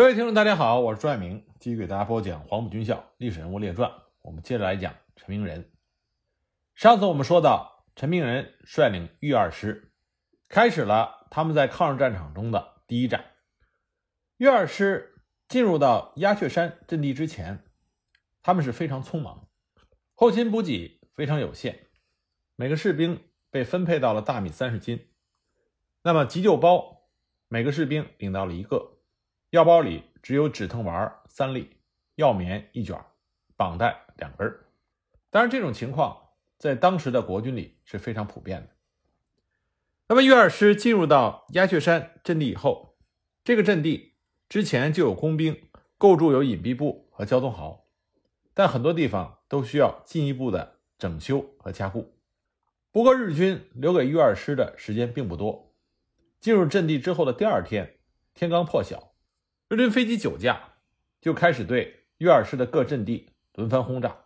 各位听众，大家好，我是朱爱明，继续给大家播讲《黄埔军校历史人物列传》。我们接着来讲陈明仁。上次我们说到，陈明仁率领豫二师，开始了他们在抗日战场中的第一战。豫二师进入到鸦雀山阵地之前，他们是非常匆忙，后勤补给非常有限，每个士兵被分配到了大米三十斤，那么急救包每个士兵领到了一个。药包里只有止疼丸三粒，药棉一卷，绑带两根当然，这种情况在当时的国军里是非常普遍的。那么，豫二师进入到鸦雀山阵地以后，这个阵地之前就有工兵构筑有隐蔽部和交通壕，但很多地方都需要进一步的整修和加固。不过，日军留给豫二师的时间并不多。进入阵地之后的第二天，天刚破晓。日军飞机九架就开始对豫二师的各阵地轮番轰炸，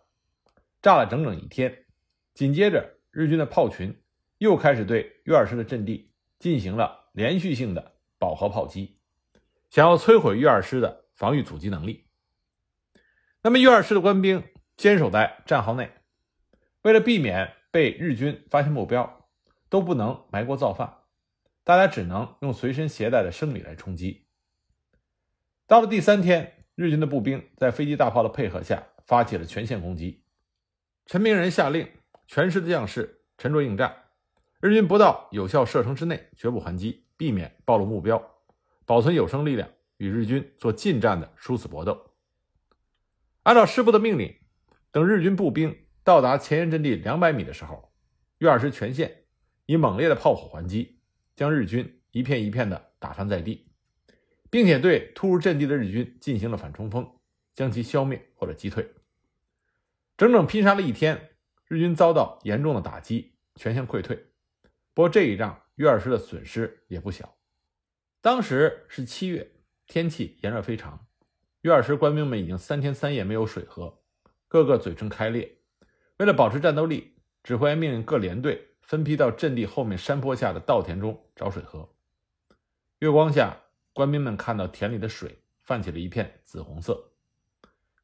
炸了整整一天。紧接着，日军的炮群又开始对豫二师的阵地进行了连续性的饱和炮击，想要摧毁豫二师的防御阻击能力。那么，豫二师的官兵坚守在战壕内，为了避免被日军发现目标，都不能埋锅造饭，大家只能用随身携带的生米来充饥。到了第三天，日军的步兵在飞机、大炮的配合下，发起了全线攻击。陈明仁下令，全师的将士沉着应战。日军不到有效射程之内，绝不还击，避免暴露目标，保存有生力量，与日军做近战的殊死搏斗。按照师部的命令，等日军步兵到达前沿阵地两百米的时候，豫二师全线以猛烈的炮火还击，将日军一片一片的打翻在地。并且对突入阵地的日军进行了反冲锋，将其消灭或者击退。整整拼杀了一天，日军遭到严重的打击，全线溃退。不过这一仗，豫二师的损失也不小。当时是七月，天气炎热非常，豫二师官兵们已经三天三夜没有水喝，个个嘴唇开裂。为了保持战斗力，指挥员命令各连队分批到阵地后面山坡下的稻田中找水喝。月光下。官兵们看到田里的水泛起了一片紫红色，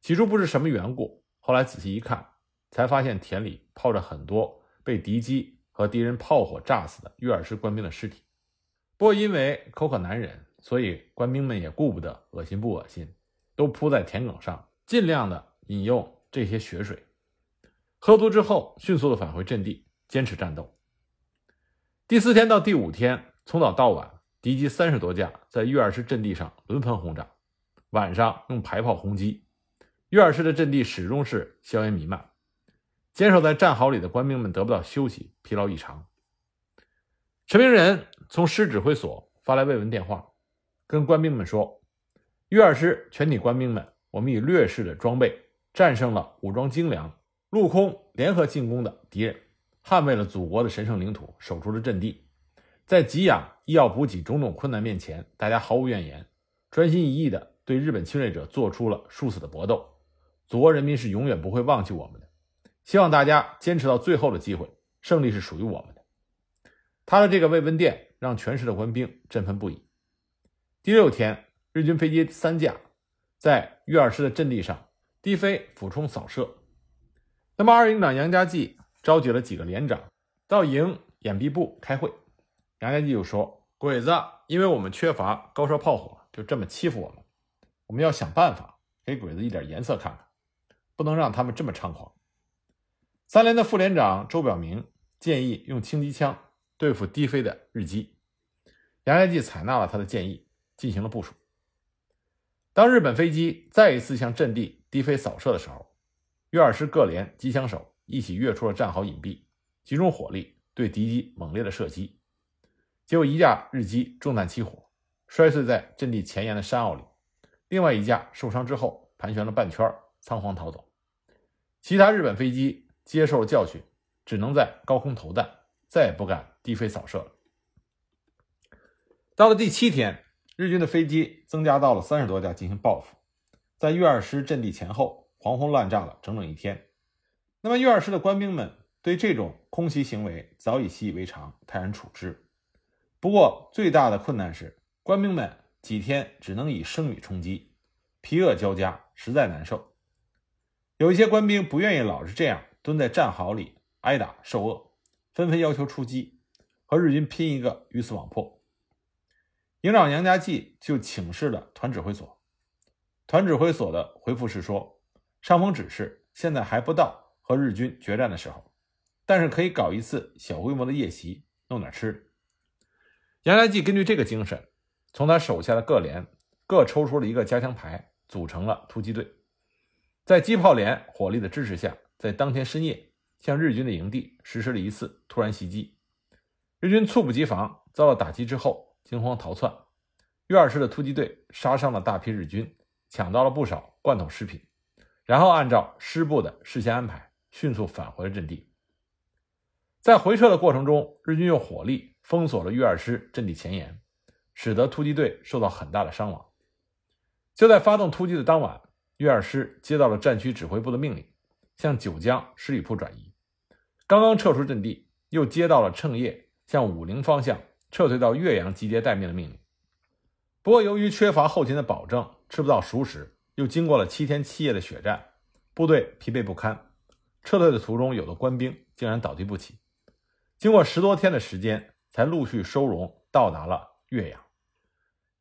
起初不知什么缘故，后来仔细一看，才发现田里泡着很多被敌机和敌人炮火炸死的豫二师官兵的尸体。不过因为口渴难忍，所以官兵们也顾不得恶心不恶心，都扑在田埂上，尽量的饮用这些血水。喝足之后，迅速的返回阵地，坚持战斗。第四天到第五天，从早到晚。敌机三十多架在豫二师阵地上轮番轰炸，晚上用排炮轰击，豫二师的阵地始终是硝烟弥漫。坚守在战壕里的官兵们得不到休息，疲劳异常。陈明仁从师指挥所发来慰问电话，跟官兵们说：“豫二师全体官兵们，我们以劣势的装备战胜了武装精良、陆空联合进攻的敌人，捍卫了祖国的神圣领土，守住了阵地。”在给养、医药补给种种困难面前，大家毫无怨言，专心一意地对日本侵略者做出了殊死的搏斗。祖国人民是永远不会忘记我们的，希望大家坚持到最后的机会，胜利是属于我们的。他的这个慰问电让全师的官兵振奋不已。第六天，日军飞机三架在豫二师的阵地上低飞俯冲扫射。那么，二营长杨家骥召集了几个连长到营掩蔽部开会。杨家济就说：“鬼子，因为我们缺乏高射炮火，就这么欺负我们。我们要想办法给鬼子一点颜色看看，不能让他们这么猖狂。”三连的副连长周表明建议用轻机枪对付低飞的日机。杨家济采纳了他的建议，进行了部署。当日本飞机再一次向阵地低飞扫射的时候，豫二师各连机枪手一起跃出了战壕隐蔽，集中火力对敌机猛烈的射击。结果，一架日机中弹起火，摔碎在阵地前沿的山坳里；另外一架受伤之后盘旋了半圈，仓皇逃走。其他日本飞机接受了教训，只能在高空投弹，再也不敢低飞扫射了。到了第七天，日军的飞机增加到了三十多架进行报复，在豫二师阵地前后狂轰乱炸了整整一天。那么，豫二师的官兵们对这种空袭行为早已习以为常，泰然处之。不过，最大的困难是官兵们几天只能以生米充饥，疲饿交加，实在难受。有一些官兵不愿意老是这样蹲在战壕里挨打受饿，纷纷要求出击，和日军拼一个鱼死网破。营长杨家骥就请示了团指挥所，团指挥所的回复是说，上峰指示现在还不到和日军决战的时候，但是可以搞一次小规模的夜袭，弄点吃的。杨家济根据这个精神，从他手下的各连各抽出了一个加强排，组成了突击队，在机炮连火力的支持下，在当天深夜向日军的营地实施了一次突然袭击。日军猝不及防，遭到打击之后。惊慌逃窜，岳二师的突击队杀伤了大批日军，抢到了不少罐头食品，然后按照师部的事先安排，迅速返回了阵地。在回撤的过程中，日军用火力封锁了岳二师阵地前沿，使得突击队受到很大的伤亡。就在发动突击的当晚，岳二师接到了战区指挥部的命令，向九江十里铺转移。刚刚撤出阵地，又接到了趁夜向武陵方向。撤退到岳阳集结待命的命令。不过，由于缺乏后勤的保证，吃不到熟食，又经过了七天七夜的血战，部队疲惫不堪。撤退的途中，有的官兵竟然倒地不起。经过十多天的时间，才陆续收容到达了岳阳。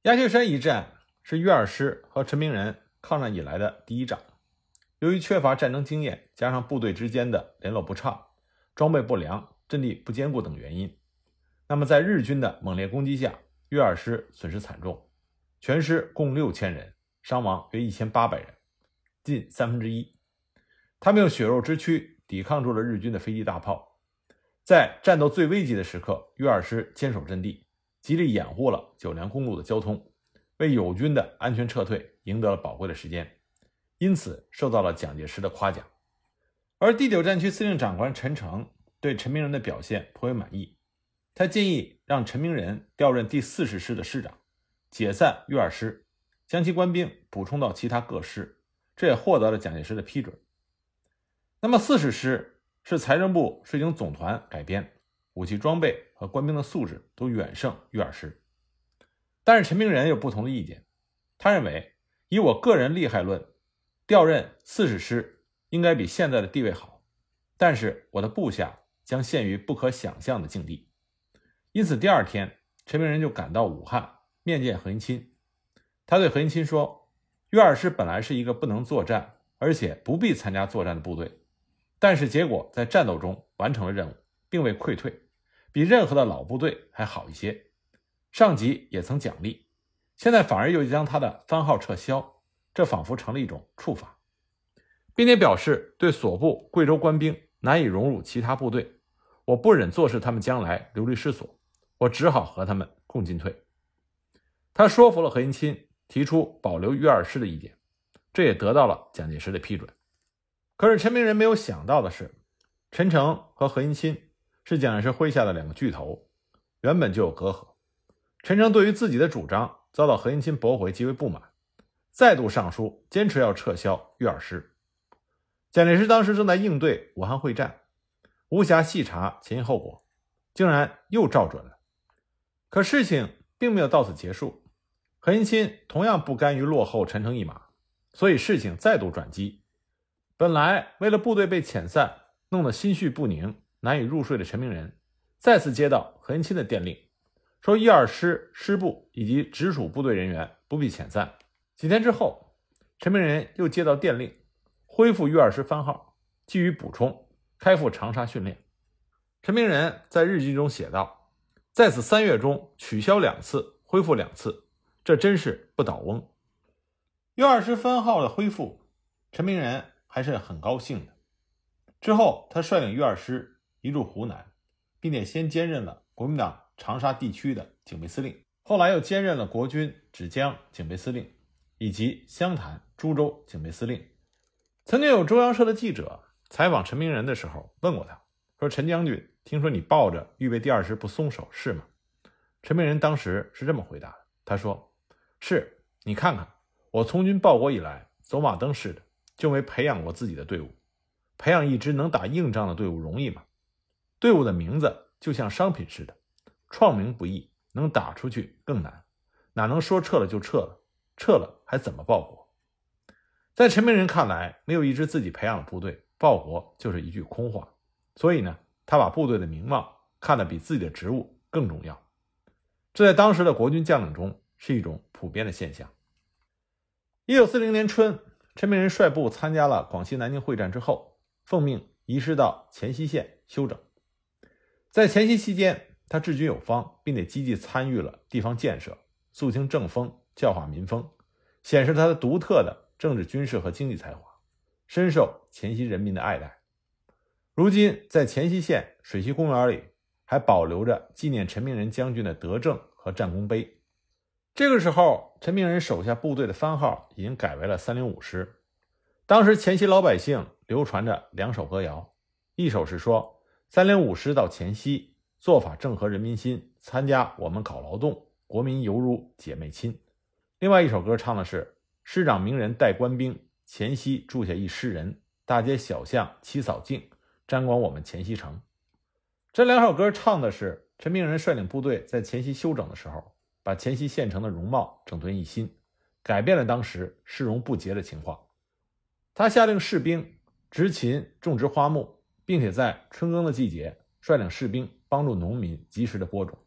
鸭雀山一战是岳二师和陈明仁抗战以来的第一仗。由于缺乏战争经验，加上部队之间的联络不畅、装备不良、阵地不坚固等原因。那么，在日军的猛烈攻击下，岳二师损失惨重，全师共六千人，伤亡约一千八百人，近三分之一。他们用血肉之躯抵抗住了日军的飞机大炮。在战斗最危急的时刻，岳二师坚守阵地，极力掩护了九良公路的交通，为友军的安全撤退赢得了宝贵的时间，因此受到了蒋介石的夸奖。而第九战区司令长官陈诚对陈明仁的表现颇为满意。他建议让陈明仁调任第四十师的师长，解散岳二师，将其官兵补充到其他各师，这也获得了蒋介石的批准。那么四十师是财政部税警总团改编，武器装备和官兵的素质都远胜岳二师。但是陈明仁有不同的意见，他认为以我个人利害论，调任四十师应该比现在的地位好，但是我的部下将陷于不可想象的境地。因此，第二天，陈明仁就赶到武汉面见何应钦。他对何应钦说：“岳二师本来是一个不能作战，而且不必参加作战的部队，但是结果在战斗中完成了任务，并未溃退，比任何的老部队还好一些。上级也曾奖励，现在反而又将他的番号撤销，这仿佛成了一种处罚，并且表示对所部贵州官兵难以融入其他部队，我不忍坐视他们将来流离失所。”我只好和他们共进退。他说服了何应钦，提出保留岳二师的意见，这也得到了蒋介石的批准。可是陈明仁没有想到的是，陈诚和何应钦是蒋介石麾下的两个巨头，原本就有隔阂。陈诚对于自己的主张遭到何应钦驳回，极为不满，再度上书坚持要撤销岳二师。蒋介石当时正在应对武汉会战，无暇细查前因后果，竟然又照准了。可事情并没有到此结束，何应钦同样不甘于落后陈诚一马，所以事情再度转机。本来为了部队被遣散，弄得心绪不宁、难以入睡的陈明仁，再次接到何应钦的电令，说一二师师部以及直属部队人员不必遣散。几天之后，陈明仁又接到电令，恢复岳二师番号，给予补充，开赴长沙训练。陈明仁在日记中写道。在此三月中取消两次，恢复两次，这真是不倒翁。岳二师番号的恢复，陈明仁还是很高兴的。之后，他率领岳二师移驻湖南，并且先兼任了国民党长沙地区的警备司令，后来又兼任了国军芷江警备司令以及湘潭、株洲警备司令。曾经有中央社的记者采访陈明仁的时候，问过他说：“陈将军。”听说你抱着预备第二师不松手是吗？陈明仁当时是这么回答的：“他说，是你看看，我从军报国以来，走马灯似的，就没培养过自己的队伍。培养一支能打硬仗的队伍容易吗？队伍的名字就像商品似的，创名不易，能打出去更难。哪能说撤了就撤了？撤了还怎么报国？在陈明仁看来，没有一支自己培养的部队，报国就是一句空话。所以呢，他把部队的名望看得比自己的职务更重要。这在当时的国军将领中是一种普遍的现象。一九四零年春，陈明仁率部参加了广西南京会战之后，奉命移师到黔西县休整。在黔西期间，他治军有方，并且积极参与了地方建设，肃清政风，教化民风，显示他的独特的政治、军事和经济才华，深受黔西人民的爱戴。如今，在黔西县水西公园里，还保留着纪念陈明仁将军的德政和战功碑。这个时候，陈明仁手下部队的番号已经改为了三零五师。当时黔西老百姓流传着两首歌谣，一首是说三零五师到黔西，做法正合人民心，参加我们搞劳动，国民犹如姐妹亲。另外一首歌唱的是师长名人带官兵，黔西住下一师人，大街小巷齐扫净，沾光我们黔西城。这两首歌唱的是陈明仁率领部队在黔西休整的时候。把黔西县城的容貌整顿一新，改变了当时市容不洁的情况。他下令士兵执勤种植花木，并且在春耕的季节率领士兵帮助农民及时的播种，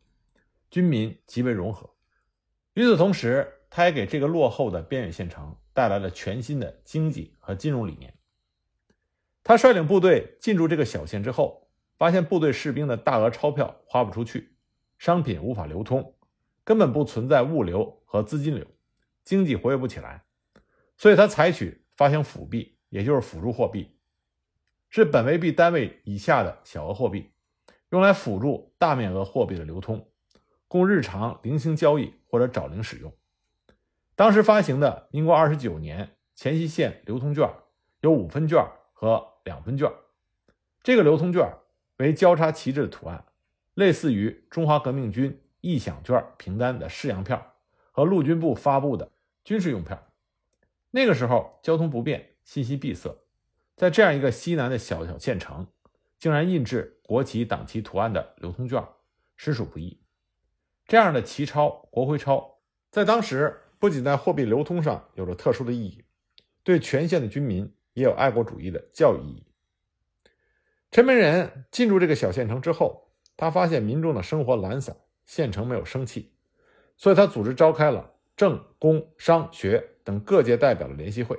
军民极为融合。与此同时，他也给这个落后的边远县城带来了全新的经济和金融理念。他率领部队进驻这个小县之后，发现部队士兵的大额钞票花不出去，商品无法流通。根本不存在物流和资金流，经济活跃不起来，所以他采取发行辅币，也就是辅助货币，是本位币单位以下的小额货币，用来辅助大面额货币的流通，供日常零星交易或者找零使用。当时发行的民国二十九年黔西县流通券有五分券和两分券，这个流通券为交叉旗帜的图案，类似于中华革命军。义饷券凭单的试样票和陆军部发布的军事用票。那个时候交通不便，信息闭塞，在这样一个西南的小小县城，竟然印制国旗、党旗图案的流通券，实属不易。这样的旗钞、国徽钞，在当时不仅在货币流通上有着特殊的意义，对全县的军民也有爱国主义的教育意义。陈明仁进入这个小县城之后，他发现民众的生活懒散。县城没有生气，所以他组织召开了政工商学等各界代表的联席会，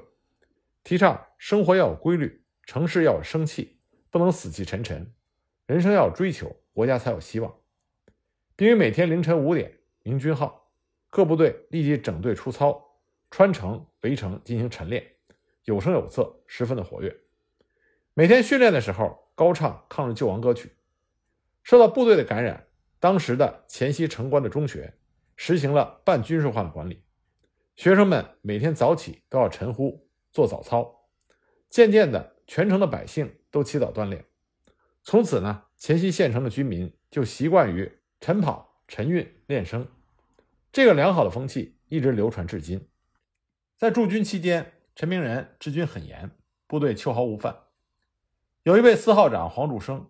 提倡生活要有规律，城市要有生气，不能死气沉沉，人生要有追求，国家才有希望。并于每天凌晨五点鸣军号，各部队立即整队出操，穿城围城进行晨练，有声有色，十分的活跃。每天训练的时候，高唱抗日救亡歌曲，受到部队的感染。当时的黔西城关的中学实行了半军事化的管理，学生们每天早起都要晨呼做早操。渐渐的，全城的百姓都起早锻炼。从此呢，黔西县城的居民就习惯于晨跑、晨运、练声。这个良好的风气一直流传至今。在驻军期间，陈明仁治军很严，部队秋毫无犯。有一位司号长黄柱生，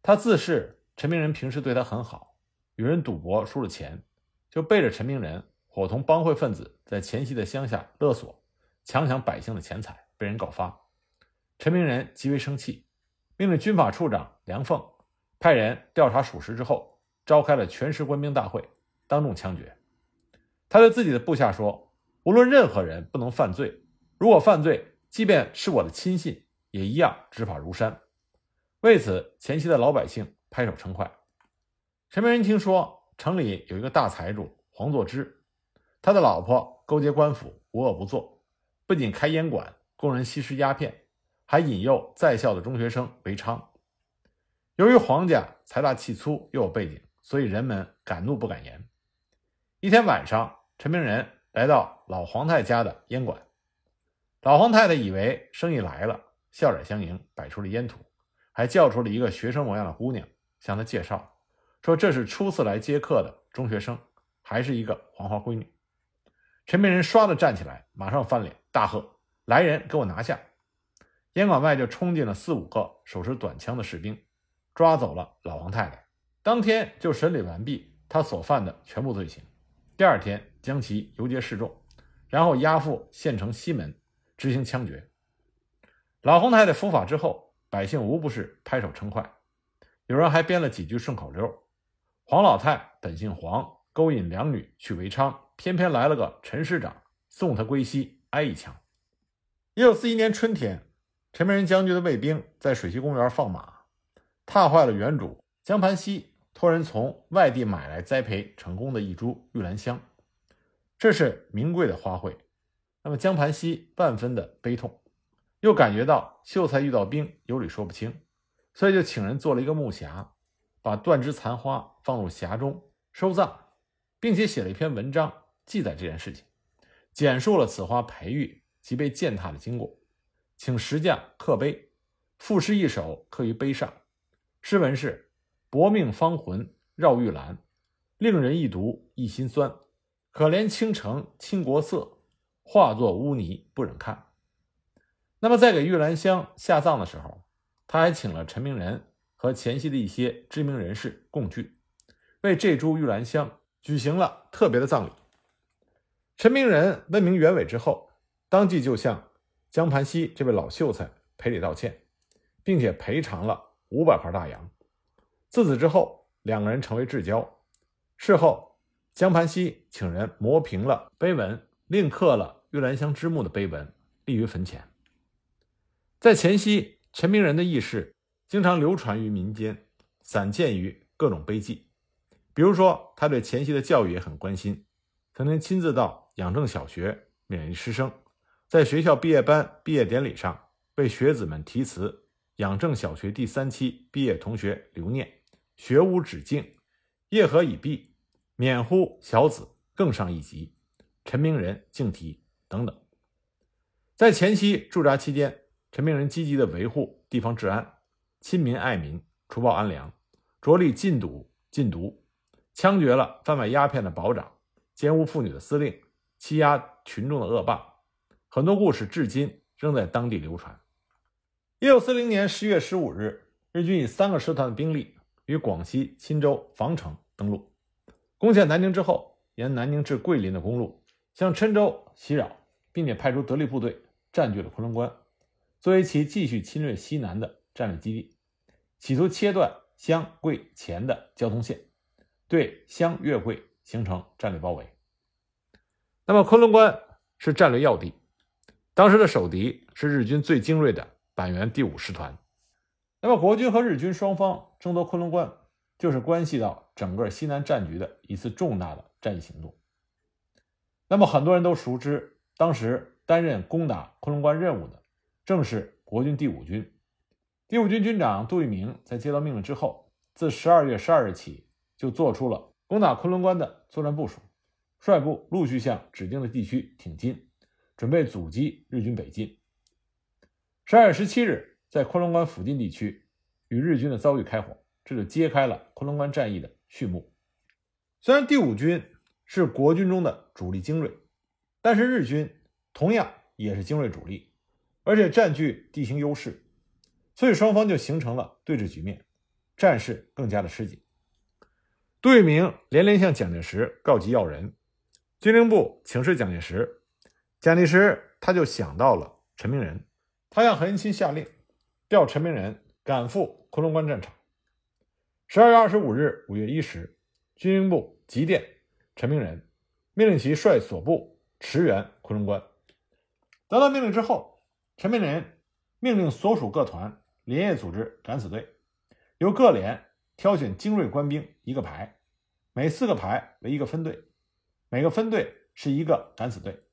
他自恃。陈明仁平时对他很好，与人赌博输了钱，就背着陈明仁伙同帮会分子在黔西的乡下勒索、强抢百姓的钱财，被人告发。陈明仁极为生气，命令军法处长梁凤派人调查属实之后，召开了全师官兵大会，当众枪决。他对自己的部下说：“无论任何人不能犯罪，如果犯罪，即便是我的亲信，也一样执法如山。”为此，黔西的老百姓。拍手称快。陈明仁听说城里有一个大财主黄作之，他的老婆勾结官府，无恶不作，不仅开烟馆供人吸食鸦片，还引诱在校的中学生为娼。由于黄家财大气粗又有背景，所以人们敢怒不敢言。一天晚上，陈明仁来到老黄太家的烟馆，老黄太太以为生意来了，笑脸相迎，摆出了烟土，还叫出了一个学生模样的姑娘。向他介绍，说这是初次来接客的中学生，还是一个黄花闺女。陈明仁唰的站起来，马上翻脸大喝：“来人，给我拿下！”烟馆外就冲进了四五个手持短枪的士兵，抓走了老王太太。当天就审理完毕他所犯的全部罪行。第二天将其游街示众，然后押赴县城西门执行枪决。老洪太太伏法之后，百姓无不是拍手称快，有人还编了几句顺口溜：“黄老太本姓黄，勾引两女去为娼，偏偏来了个陈师长，送她归西，挨一枪。”一九四一年春天，陈明仁将军的卫兵在水西公园放马，踏坏了原主江盘溪托人从外地买来栽培成功的一株玉兰香，这是名贵的花卉。那么江盘溪万分的悲痛，又感觉到秀才遇到兵有理说不清，所以就请人做了一个木匣，把断枝残花放入匣中收葬，并且写了一篇文章记载这件事情，简述了此花培育。及被践踏的经过，请石匠刻碑，赋诗一首刻于碑上。诗文是：“薄命芳魂绕玉兰，令人一读一心酸。可怜倾城倾国色，化作污泥不忍看。”那么，在给玉兰香下葬的时候，他还请了陈明仁和前夕的一些知名人士共聚，为这株玉兰香举行了特别的葬礼。陈明仁问明原委之后。当即就向江盘溪这位老秀才赔礼道歉，并且赔偿了五百块大洋。自此之后，两个人成为至交。事后，江盘溪请人磨平了碑文，另刻了玉兰香之墓的碑文，立于坟前。在前夕，陈明仁的轶事经常流传于民间，散见于各种碑记。比如说，他对前夕的教育也很关心，曾经亲自到养正小学勉励师生。在学校毕业班毕业典礼上，为学子们题词，养正小学第三期毕业同学留念：“学无止境，业何已毕，免乎小子更上一级。”陈明仁敬题等等。在前期驻扎期间，陈明仁积极的维护地方治安，亲民爱民，除暴安良，着力禁赌禁毒，枪决了贩卖鸦片的保长，奸污妇女的司令，欺压群众的恶霸。很多故事至今仍在当地流传。一九四零年十月十五日，日军以三个师团的兵力于广西钦州防城登陆，攻陷南宁之后，沿南宁至桂林的公路向郴州袭扰，并且派出得力部队占据了昆仑关，作为其继续侵略西南的战略基地，企图切断湘桂黔的交通线，对湘粤桂形成战略包围。那么，昆仑关是战略要地。当时的守敌是日军最精锐的板垣第五师团。那么，国军和日军双方争夺昆仑关，就是关系到整个西南战局的一次重大的战役行动。那么，很多人都熟知，当时担任攻打昆仑关任务的正是国军第五军。第五军军长杜聿明在接到命令之后，自十二月十二日起就做出了攻打昆仑关的作战部署，率部陆续向指定的地区挺进。准备阻击日军北进。十二月十七日，在昆仑关附近地区与日军的遭遇开火，这就揭开了昆仑关战役的序幕。虽然第五军是国军中的主力精锐，但是日军同样也是精锐主力，而且占据地形优势，所以双方就形成了对峙局面，战事更加的吃紧。杜聿明连连向蒋介石告急要人，军令部请示蒋介石。蒋介石他就想到了陈明仁，他向何应钦下令调陈明仁赶赴昆仑关战场。十二月二十五日五月一时，军令部急电陈明仁，命令其率所部驰援昆仑关。得到命令之后，陈明仁命令所属各团连夜组织敢死队，由各连挑选精锐官兵一个排，每四个排为一个分队，每个分队是一个敢死队。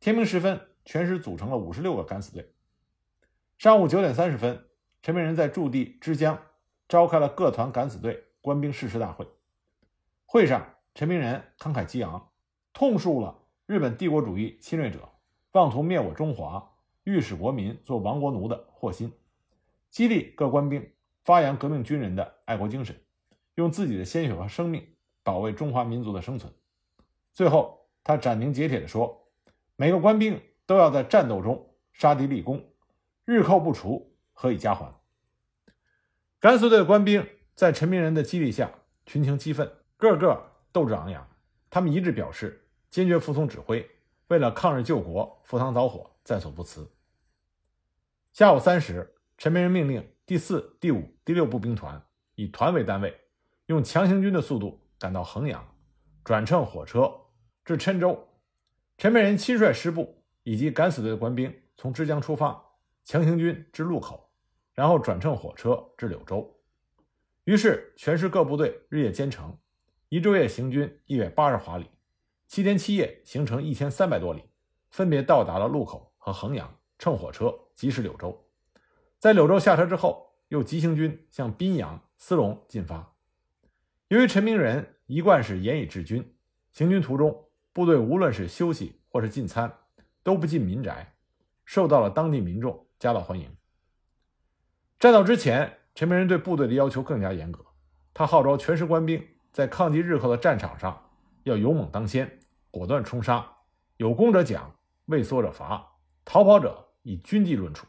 天明时分，全师组成了五十六个敢死队。上午九点三十分，陈明仁在驻地枝江召开了各团敢死队官兵誓师大会。会上，陈明仁慷慨激昂，痛述了日本帝国主义侵略者妄图灭我中华、欲使国民做亡国奴的祸心，激励各官兵发扬革命军人的爱国精神，用自己的鲜血和生命保卫中华民族的生存。最后，他斩钉截铁地说。每个官兵都要在战斗中杀敌立功，日寇不除，何以家还？甘肃队的官兵在陈明仁的激励下群情激愤，个个斗志昂扬。他们一致表示坚决服从指挥，为了抗日救国、赴汤蹈火，在所不辞。下午三时，陈明仁命令第四、第五、第六步兵团以团为单位，用强行军的速度赶到衡阳，转乘火车至郴州。陈明仁亲率师部以及敢死队的官兵从枝江出发，强行军至路口，然后转乘火车至柳州。于是，全师各部队日夜兼程，一昼夜行军一百八十华里，七天七夜行程一千三百多里，分别到达了路口和衡阳，乘火车疾驶柳州。在柳州下车之后，又急行军向宾阳、思龙进发。由于陈明仁一贯是严以治军，行军途中，部队无论是休息或是进餐，都不进民宅，受到了当地民众夹道欢迎。战斗之前，陈明仁对部队的要求更加严格，他号召全师官兵在抗击日寇的战场上要勇猛当先，果断冲杀，有功者奖，畏缩者罚，逃跑者以军纪论处。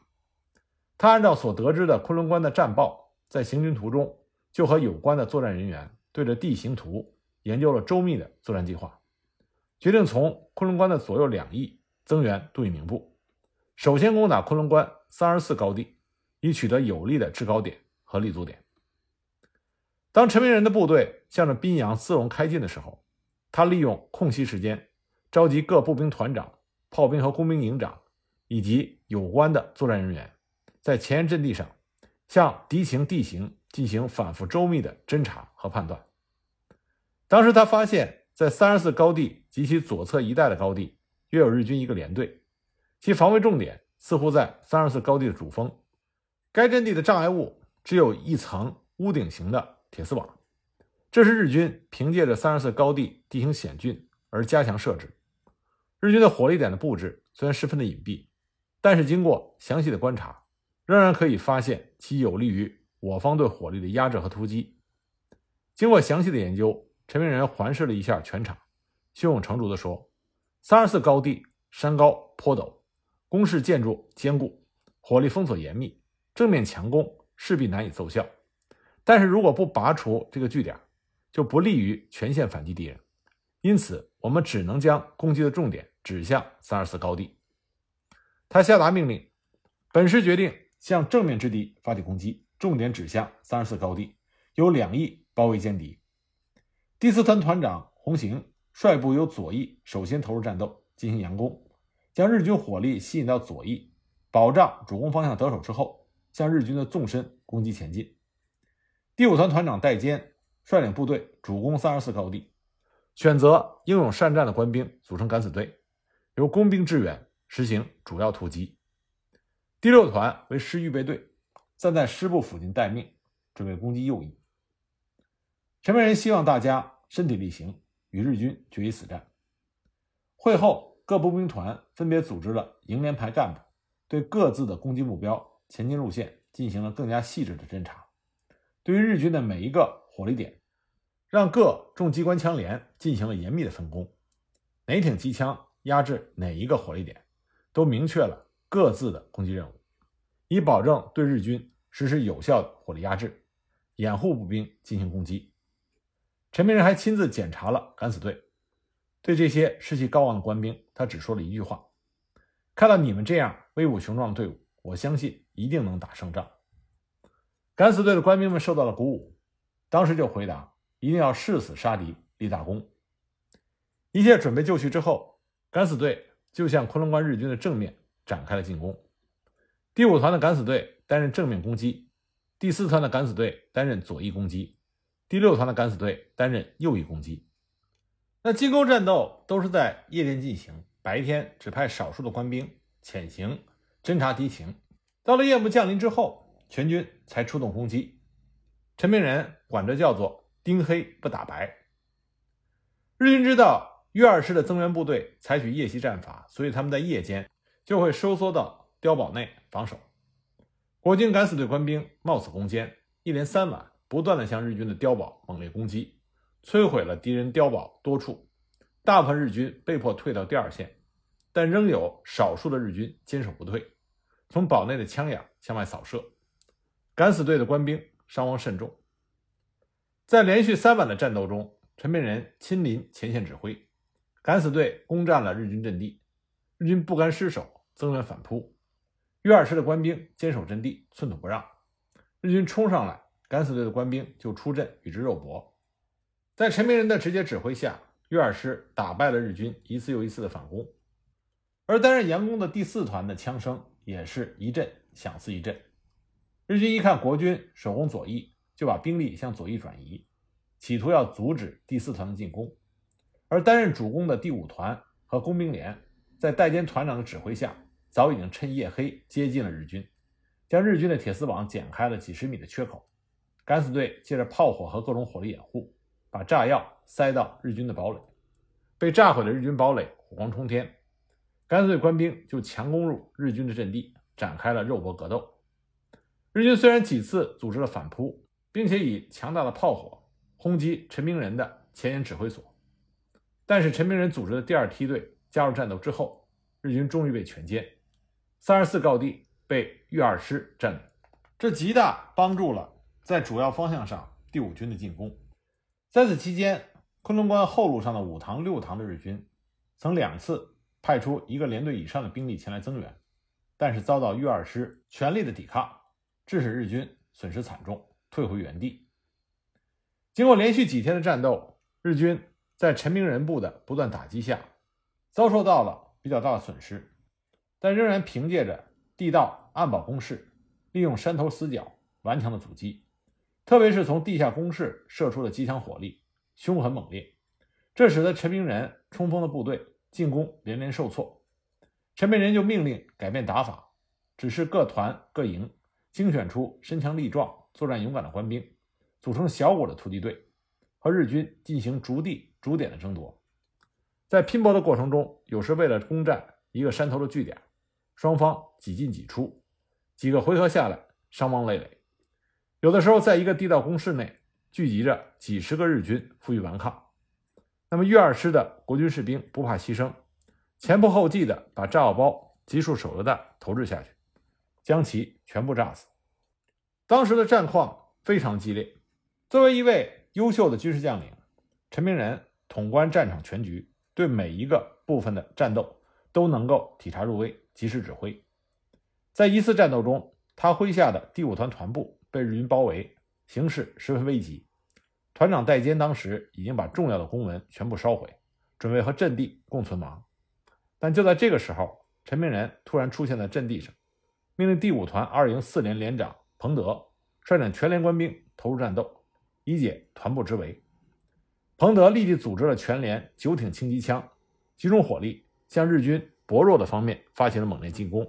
他按照所得知的昆仑关的战报，在行军途中就和有关的作战人员对着地形图研究了周密的作战计划，决定从昆仑关的左右两翼增援杜聿明部，首先攻打昆仑关三十四高地，以取得有利的制高点和立足点。当陈明仁的部队向着宾阳、思龙开进的时候，他利用空隙时间，召集各步兵团长、炮兵和工兵营长以及有关的作战人员。在前沿阵地上，向敌情地形进行反复周密的侦查和判断。当时他发现，在三十四高地及其左侧一带的高地，约有日军一个连队，其防卫重点似乎在三十四高地的主峰。该阵地的障碍物只有一层屋顶型的铁丝网，这是日军凭借着三十四高地地形险峻而加强设置。日军的火力点的布置虽然十分的隐蔽，但是经过详细的观察。仍然可以发现其有利于我方对火力的压制和突击。经过详细的研究，陈明仁环视了一下全场，胸有成竹地说：“三二四高地山高坡陡，工事建筑坚固，火力封锁严密，正面强攻势必难以奏效。但是如果不拔除这个据点，就不利于全线反击敌人。因此，我们只能将攻击的重点指向三二四高地。”他下达命令，本师决定。向正面之敌发起攻击，重点指向三十四高地，由两翼包围歼敌。第四团团长洪行率部由左翼首先投入战斗，进行佯攻，将日军火力吸引到左翼，保障主攻方向得手之后，向日军的纵深攻击前进。第五团团长戴坚率领部队主攻三十四高地，选择英勇善战的官兵组成敢死队，由工兵支援，实行主要突击。第六团为师预备队，站在师部附近待命，准备攻击右翼。陈明仁希望大家身体力行，与日军决一死战。会后，各步兵团分别组织了营连排干部，对各自的攻击目标、前进路线进行了更加细致的侦查。对于日军的每一个火力点，让各重机关枪连进行了严密的分工，哪挺机枪压制哪一个火力点，都明确了。各自的攻击任务，以保证对日军实施有效的火力压制，掩护步兵进行攻击。陈明仁还亲自检查了敢死队，对这些士气高昂的官兵，他只说了一句话：“看到你们这样威武雄壮的队伍，我相信一定能打胜仗。”敢死队的官兵们受到了鼓舞，当时就回答：“一定要誓死杀敌，立大功。”一切准备就绪之后，敢死队就向昆仑关日军的正面。展开了进攻。第五团的敢死队担任正面攻击，第四团的敢死队担任左翼攻击，第六团的敢死队担任右翼攻击。那进攻战斗都是在夜间进行，白天只派少数的官兵潜行侦察敌情。到了夜幕降临之后，全军才出动攻击。陈明仁管这叫做“盯黑不打白”。日军知道粤二师的增援部队采取夜袭战法，所以他们在夜间。就会收缩到碉堡内防守。国军敢死队官兵冒死攻坚，一连三晚不断的向日军的碉堡猛烈攻击，摧毁了敌人碉堡多处。大部分日军被迫退到第二线，但仍有少数的日军坚守不退，从堡内的枪眼向外扫射。敢死队的官兵伤亡甚重。在连续三晚的战斗中，陈明仁亲临前线指挥，敢死队攻占了日军阵地，日军不甘失守，增援反扑。岳二师的官兵坚守阵地，寸土不让。日军冲上来，敢死队的官兵就出阵与之肉搏。在陈明仁的直接指挥下，岳二师打败了日军一次又一次的反攻。而担任佯攻的第四团的枪声也是一阵响似一阵。日军一看国军守攻左翼，就把兵力向左翼转移，企图要阻止第四团的进攻。而担任主攻的第五团和工兵连，在代监团长的指挥下，早已经趁夜黑接近了日军，将日军的铁丝网剪开了几十米的缺口。敢死队借着炮火和各种火力掩护，把炸药塞到日军的堡垒，被炸毁的日军堡垒火光冲天。敢死队官兵就强攻入日军的阵地，展开了肉搏格斗。日军虽然几次组织了反扑，并且以强大的炮火轰击陈明仁的前沿指挥所，但是陈明仁组织的第二梯队加入战斗之后，日军终于被全歼，三十四高地被豫二师占领，这极大帮助了在主要方向上第五军的进攻。在此期间，昆仑关后路上的五塘、六塘的日军曾两次。派出一个连队以上的兵力前来增援，但是遭到豫二师全力的抵抗，致使日军损失惨重，退回原地。经过连续几天的战斗，日军在陈明仁部的不断打击下，遭受到了比较大的损失，但仍然凭借着地道暗堡工事，利用山头死角顽强的阻击，特别是从地下工事射出的机枪火力凶狠猛烈，这使得陈明仁冲锋的部队。进攻连连受挫，陈明仁就命令改变打法，指示各团各营精选出身强力壮、作战勇敢的官兵，组成小股的突击队，和日军进行逐地逐点的争夺。在拼搏的过程中，有时为了攻占一个山头的据点，双方几进几出，几个回合下来伤亡累累。有的时候，在一个地道工事内聚集着几十个日军负隅顽抗。那么，豫二师的国军士兵不怕牺牲，前仆后继地把炸药包、集束手榴弹投掷下去，将其全部炸死。当时的战况非常激烈。作为一位优秀的军事将领，陈明仁统观战场全局，对每一个部分的战斗都能够体察入微，及时指挥。在一次战斗中，他麾下的第五团团部被日军包围，形势十分危急。团长戴坚当时已经把重要的公文全部烧毁，准备和阵地共存亡。但就在这个时候，陈明仁突然出现在阵地上，命令第五团二营四连连长彭德率领全连官兵投入战斗，以解团部之围。彭德立即组织了全连九挺轻机枪，集中火力向日军薄弱的方面发起了猛烈进攻。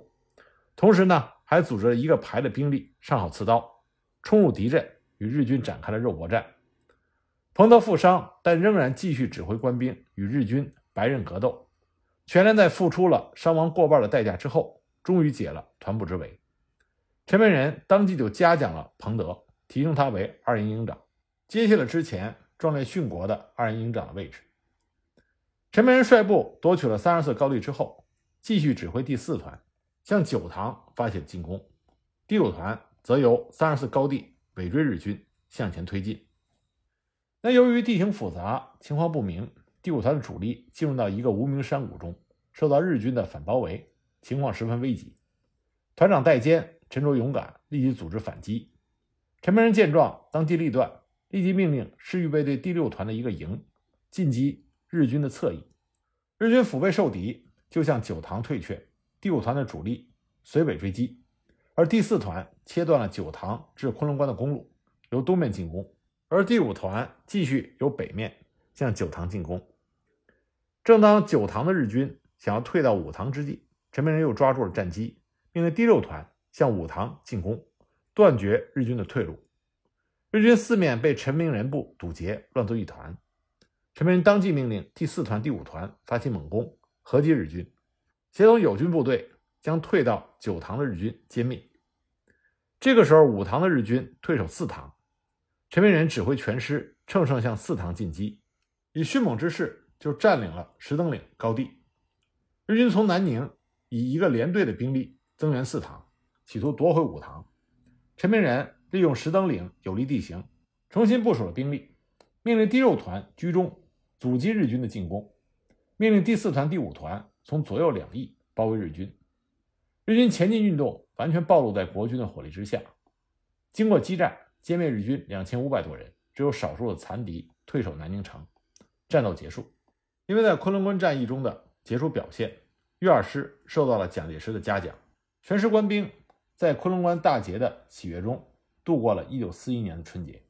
同时呢，还组织了一个排的兵力上好刺刀，冲入敌阵，与日军展开了肉搏战。彭德负伤，但仍然继续指挥官兵与日军白刃格斗。全连在付出了伤亡过半的代价之后，终于解了团部之围。陈明仁当即就嘉奖了彭德，提升他为二营营长，接下了之前壮烈殉国的二营营长的位置。陈明仁率部夺取了三十四高地之后，继续指挥第四团向九塘发起进攻，第五团则由三十四高地尾追日军向前推进。那由于地形复杂，情况不明，第五团的主力进入到一个无名山谷中，受到日军的反包围，情况十分危急。团长戴坚沉着勇敢，立即组织反击。陈明仁见状，当机立断，立即命令师预备队第六团的一个营进击日军的侧翼。日军腹背受敌，就向九塘退却。第五团的主力随尾追击，而第四团切断了九塘至昆仑关的公路，由东面进攻。而第五团继续由北面向九塘进攻。正当九塘的日军想要退到五塘之际，陈明仁又抓住了战机，命令第六团向五塘进攻，断绝日军的退路。日军四面被陈明仁部堵截，乱作一团。陈明仁当即命令第四团、第五团发起猛攻，合击日军，协同友军部队将退到九塘的日军歼灭。这个时候，五塘的日军退守四塘。陈明仁指挥全师乘胜向四塘进击，以迅猛之势就占领了石登岭高地。日军从南宁以一个连队的兵力增援四塘，企图夺回五塘。陈明仁利用石登岭有利地形，重新部署了兵力，命令第六团居中阻击日军的进攻。命令第四团、第五团从左右两翼包围日军。日军前进运动完全暴露在国军的火力之下。经过激战，歼灭日军两千五百多人，只有少数的残敌退守南京城，战斗结束。因为在昆仑关战役中的杰出表现，豫二师受到了蒋介石的嘉奖。全师官兵在昆仑关大捷的喜悦中度过了一九四一年的春节。